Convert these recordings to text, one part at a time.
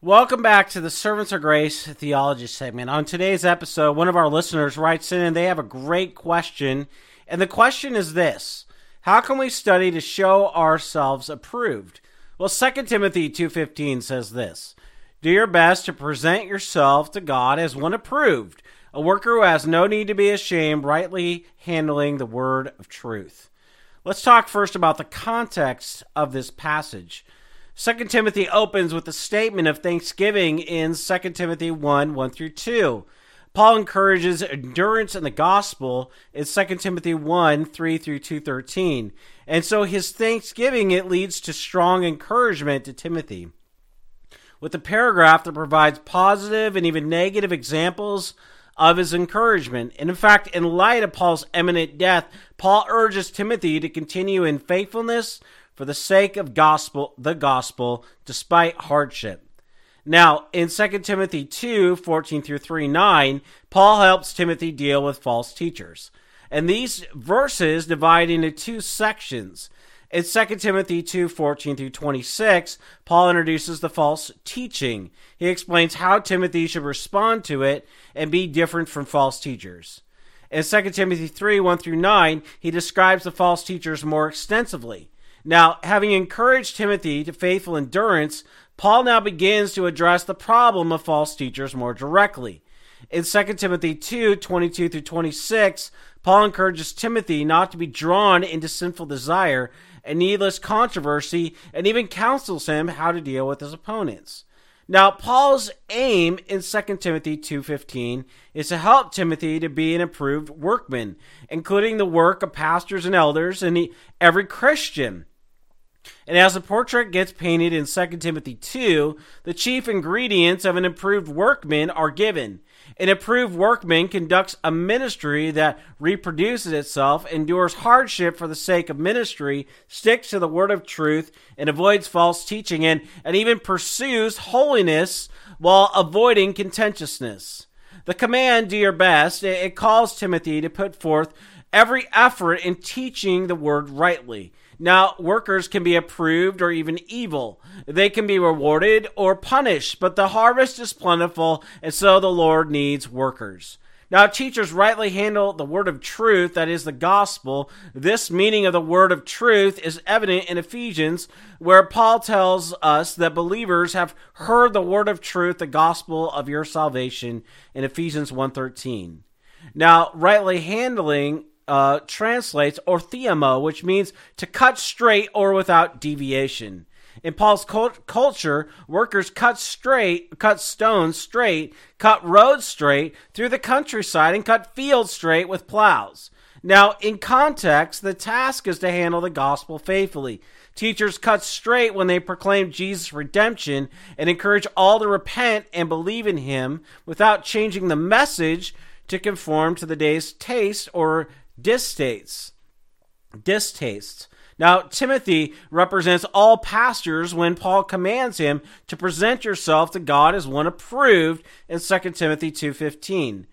Welcome back to the Servants of Grace Theology segment. On today's episode, one of our listeners writes in and they have a great question. And the question is this How can we study to show ourselves approved? Well, 2 Timothy 2.15 says this Do your best to present yourself to God as one approved, a worker who has no need to be ashamed, rightly handling the word of truth. Let's talk first about the context of this passage. 2 Timothy opens with a statement of thanksgiving in 2 Timothy 1 1 through 2. Paul encourages endurance in the gospel in 2 Timothy 1 3 through 213. And so his thanksgiving it leads to strong encouragement to Timothy. With a paragraph that provides positive and even negative examples of his encouragement. And in fact, in light of Paul's imminent death, Paul urges Timothy to continue in faithfulness, for the sake of gospel the gospel despite hardship. Now, in 2 Timothy 2 14 through 3 9, Paul helps Timothy deal with false teachers. And these verses divide into two sections. In 2 Timothy 2 14 through 26, Paul introduces the false teaching. He explains how Timothy should respond to it and be different from false teachers. In 2 Timothy 3 1 through 9, he describes the false teachers more extensively. Now, having encouraged Timothy to faithful endurance, Paul now begins to address the problem of false teachers more directly. In 2 Timothy 2 22 through 26, Paul encourages Timothy not to be drawn into sinful desire and needless controversy and even counsels him how to deal with his opponents. Now, Paul's aim in 2 Timothy 2:15 is to help Timothy to be an approved workman, including the work of pastors and elders and every Christian. And as the portrait gets painted in 2 Timothy 2, the chief ingredients of an improved workman are given. An approved workman conducts a ministry that reproduces itself, endures hardship for the sake of ministry, sticks to the word of truth, and avoids false teaching, and, and even pursues holiness while avoiding contentiousness. The command, do your best, it calls Timothy to put forth every effort in teaching the word rightly. Now, workers can be approved or even evil. They can be rewarded or punished, but the harvest is plentiful, and so the Lord needs workers. Now, teachers rightly handle the word of truth, that is the gospel. This meaning of the word of truth is evident in Ephesians, where Paul tells us that believers have heard the word of truth, the gospel of your salvation, in Ephesians 1.13. Now, rightly handling uh, translates orthotomeo, which means to cut straight or without deviation. In Paul's cult- culture, workers cut straight, cut stones straight, cut roads straight through the countryside, and cut fields straight with plows. Now, in context, the task is to handle the gospel faithfully. Teachers cut straight when they proclaim Jesus' redemption and encourage all to repent and believe in him without changing the message to conform to the day's taste or distastes. Distastes. Now, Timothy represents all pastors when Paul commands him to present yourself to God as one approved in 2 Timothy 2.15.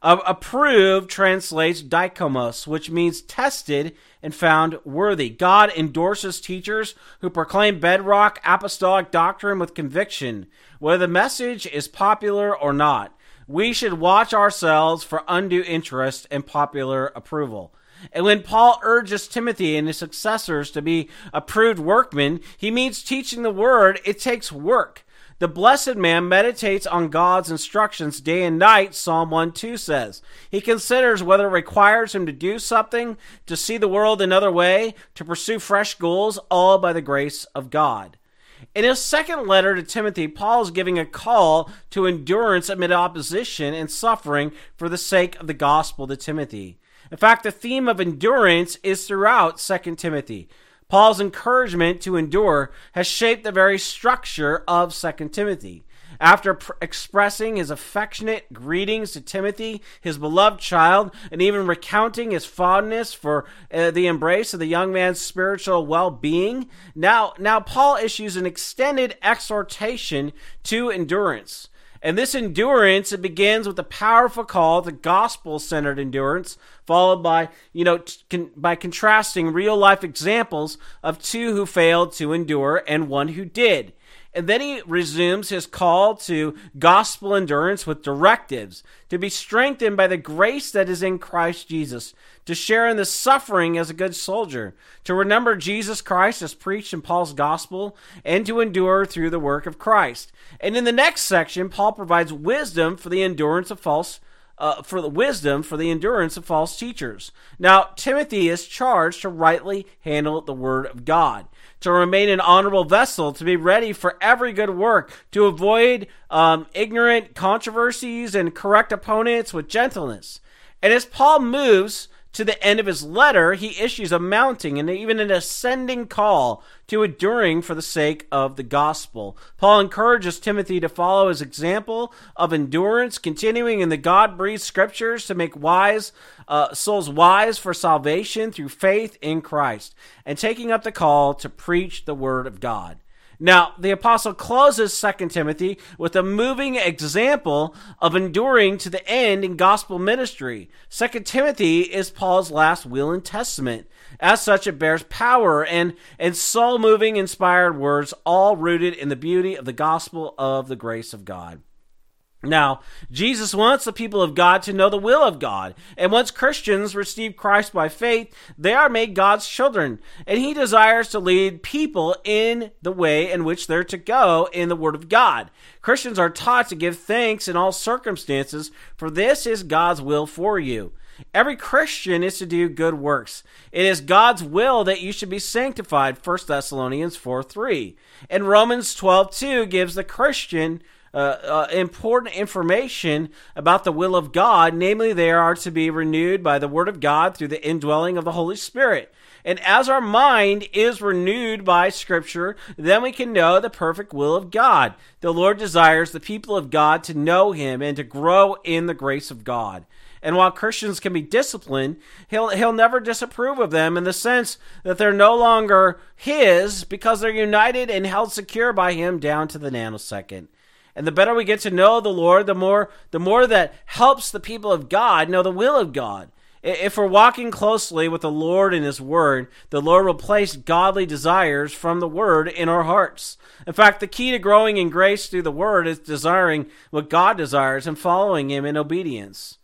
Uh, approved translates dikaios, which means tested and found worthy. God endorses teachers who proclaim bedrock apostolic doctrine with conviction, whether the message is popular or not we should watch ourselves for undue interest and popular approval. And when Paul urges Timothy and his successors to be approved workmen, he means teaching the word. It takes work. The blessed man meditates on God's instructions day and night, Psalm 1 2 says. He considers whether it requires him to do something, to see the world another way, to pursue fresh goals, all by the grace of God. In his second letter to Timothy, Paul is giving a call to endurance amid opposition and suffering for the sake of the gospel to Timothy. In fact, the theme of endurance is throughout 2 Timothy. Paul's encouragement to endure has shaped the very structure of 2 Timothy. After pr- expressing his affectionate greetings to Timothy, his beloved child, and even recounting his fondness for uh, the embrace of the young man's spiritual well-being, now now Paul issues an extended exhortation to endurance. And this endurance, it begins with a powerful call to gospel-centered endurance, followed by, you know, con- by contrasting real-life examples of two who failed to endure and one who did. And then he resumes his call to gospel endurance with directives to be strengthened by the grace that is in Christ Jesus, to share in the suffering as a good soldier, to remember Jesus Christ as preached in Paul's gospel, and to endure through the work of Christ. And in the next section, Paul provides wisdom for the endurance of false uh, for the wisdom for the endurance of false teachers. Now, Timothy is charged to rightly handle the word of God, to remain an honorable vessel, to be ready for every good work, to avoid um, ignorant controversies and correct opponents with gentleness. And as Paul moves to the end of his letter, he issues a mounting and even an ascending call to enduring for the sake of the gospel. Paul encourages Timothy to follow his example of endurance, continuing in the God breathed scriptures to make wise uh, souls wise for salvation through faith in Christ, and taking up the call to preach the word of God. Now, the apostle closes 2 Timothy with a moving example of enduring to the end in gospel ministry. 2 Timothy is Paul's last will and testament. As such, it bears power and, and soul moving, inspired words, all rooted in the beauty of the gospel of the grace of God. Now, Jesus wants the people of God to know the will of God. And once Christians receive Christ by faith, they are made God's children. And He desires to lead people in the way in which they're to go in the Word of God. Christians are taught to give thanks in all circumstances, for this is God's will for you. Every Christian is to do good works. It is God's will that you should be sanctified, 1 Thessalonians 4 3. And Romans 12 2 gives the Christian uh, important information about the will of God, namely, they are to be renewed by the Word of God through the indwelling of the Holy Spirit. And as our mind is renewed by Scripture, then we can know the perfect will of God. The Lord desires the people of God to know Him and to grow in the grace of God. And while Christians can be disciplined, he'll he'll never disapprove of them in the sense that they're no longer his because they're united and held secure by him down to the nanosecond. And the better we get to know the Lord, the more the more that helps the people of God know the will of God. If we're walking closely with the Lord and His Word, the Lord will place godly desires from the Word in our hearts. In fact, the key to growing in grace through the Word is desiring what God desires and following Him in obedience.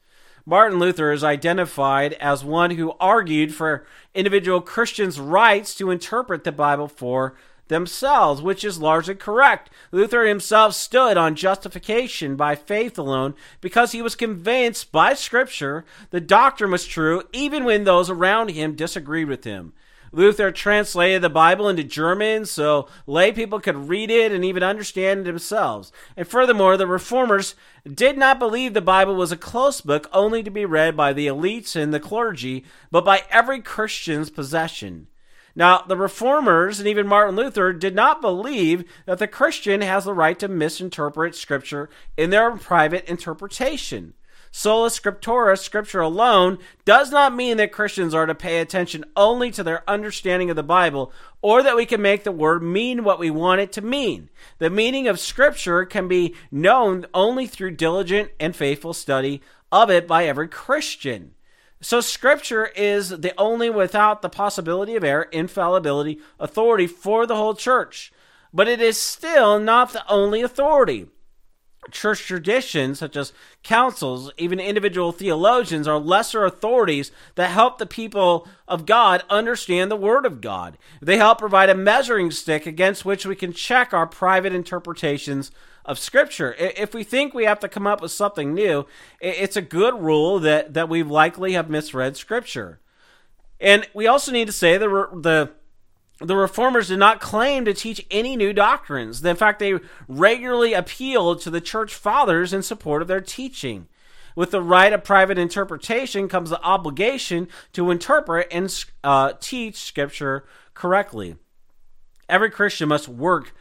Martin Luther is identified as one who argued for individual Christians' rights to interpret the Bible for themselves, which is largely correct. Luther himself stood on justification by faith alone because he was convinced by Scripture the doctrine was true even when those around him disagreed with him. Luther translated the Bible into German so lay people could read it and even understand it themselves. And furthermore, the reformers did not believe the Bible was a close book only to be read by the elites and the clergy, but by every Christian's possession. Now, the reformers and even Martin Luther did not believe that the Christian has the right to misinterpret Scripture in their private interpretation. Sola Scriptura, Scripture alone, does not mean that Christians are to pay attention only to their understanding of the Bible or that we can make the word mean what we want it to mean. The meaning of Scripture can be known only through diligent and faithful study of it by every Christian. So scripture is the only without the possibility of error, infallibility, authority for the whole church. But it is still not the only authority. Church traditions, such as councils, even individual theologians, are lesser authorities that help the people of God understand the Word of God. They help provide a measuring stick against which we can check our private interpretations of Scripture. If we think we have to come up with something new, it's a good rule that, that we likely have misread Scripture. And we also need to say the, the the reformers did not claim to teach any new doctrines. In fact, they regularly appealed to the church fathers in support of their teaching. With the right of private interpretation comes the obligation to interpret and uh, teach Scripture correctly. Every Christian must work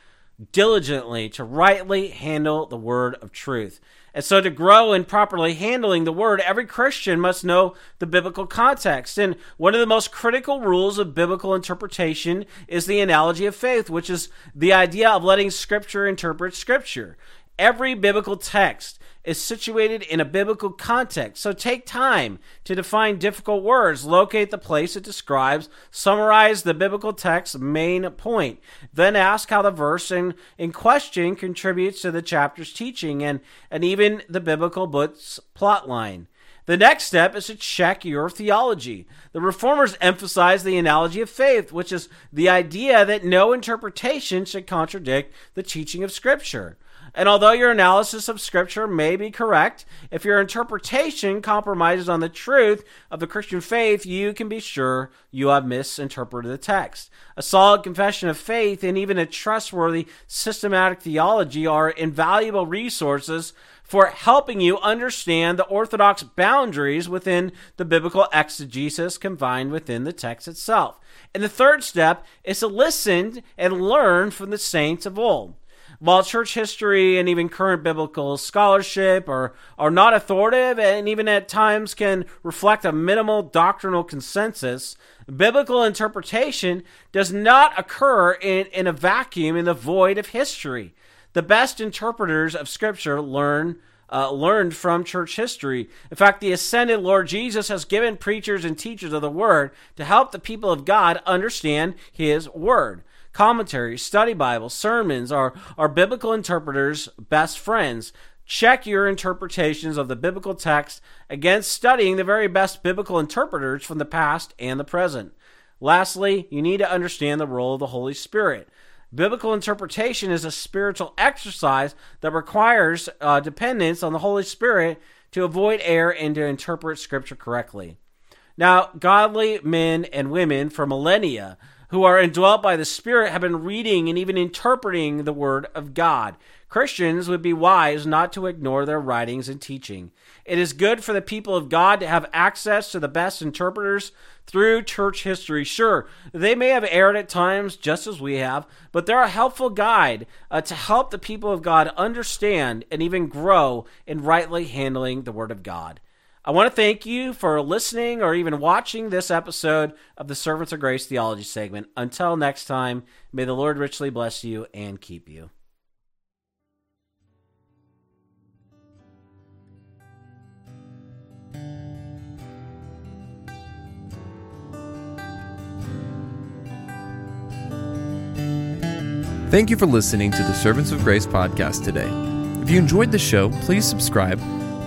diligently to rightly handle the word of truth. And so, to grow in properly handling the word, every Christian must know the biblical context. And one of the most critical rules of biblical interpretation is the analogy of faith, which is the idea of letting Scripture interpret Scripture. Every biblical text is situated in a biblical context. So take time to define difficult words, locate the place it describes, summarize the biblical text's main point. Then ask how the verse in, in question contributes to the chapter's teaching and, and even the biblical book's plot line. The next step is to check your theology. The reformers emphasize the analogy of faith, which is the idea that no interpretation should contradict the teaching of Scripture. And although your analysis of Scripture may be correct, if your interpretation compromises on the truth of the Christian faith, you can be sure you have misinterpreted the text. A solid confession of faith and even a trustworthy systematic theology are invaluable resources for helping you understand the orthodox boundaries within the biblical exegesis confined within the text itself. And the third step is to listen and learn from the saints of old. While church history and even current biblical scholarship are, are not authoritative and even at times can reflect a minimal doctrinal consensus, biblical interpretation does not occur in, in a vacuum in the void of history. The best interpreters of Scripture learn uh, learned from church history. In fact, the ascended Lord Jesus has given preachers and teachers of the Word to help the people of God understand His Word commentaries, study Bibles, sermons are, are biblical interpreters' best friends. Check your interpretations of the biblical text against studying the very best biblical interpreters from the past and the present. Lastly, you need to understand the role of the Holy Spirit. Biblical interpretation is a spiritual exercise that requires uh, dependence on the Holy Spirit to avoid error and to interpret Scripture correctly. Now, godly men and women for millennia who are indwelt by the Spirit have been reading and even interpreting the Word of God. Christians would be wise not to ignore their writings and teaching. It is good for the people of God to have access to the best interpreters through church history. Sure, they may have erred at times, just as we have, but they're a helpful guide uh, to help the people of God understand and even grow in rightly handling the Word of God. I want to thank you for listening or even watching this episode of the Servants of Grace Theology segment. Until next time, may the Lord richly bless you and keep you. Thank you for listening to the Servants of Grace podcast today. If you enjoyed the show, please subscribe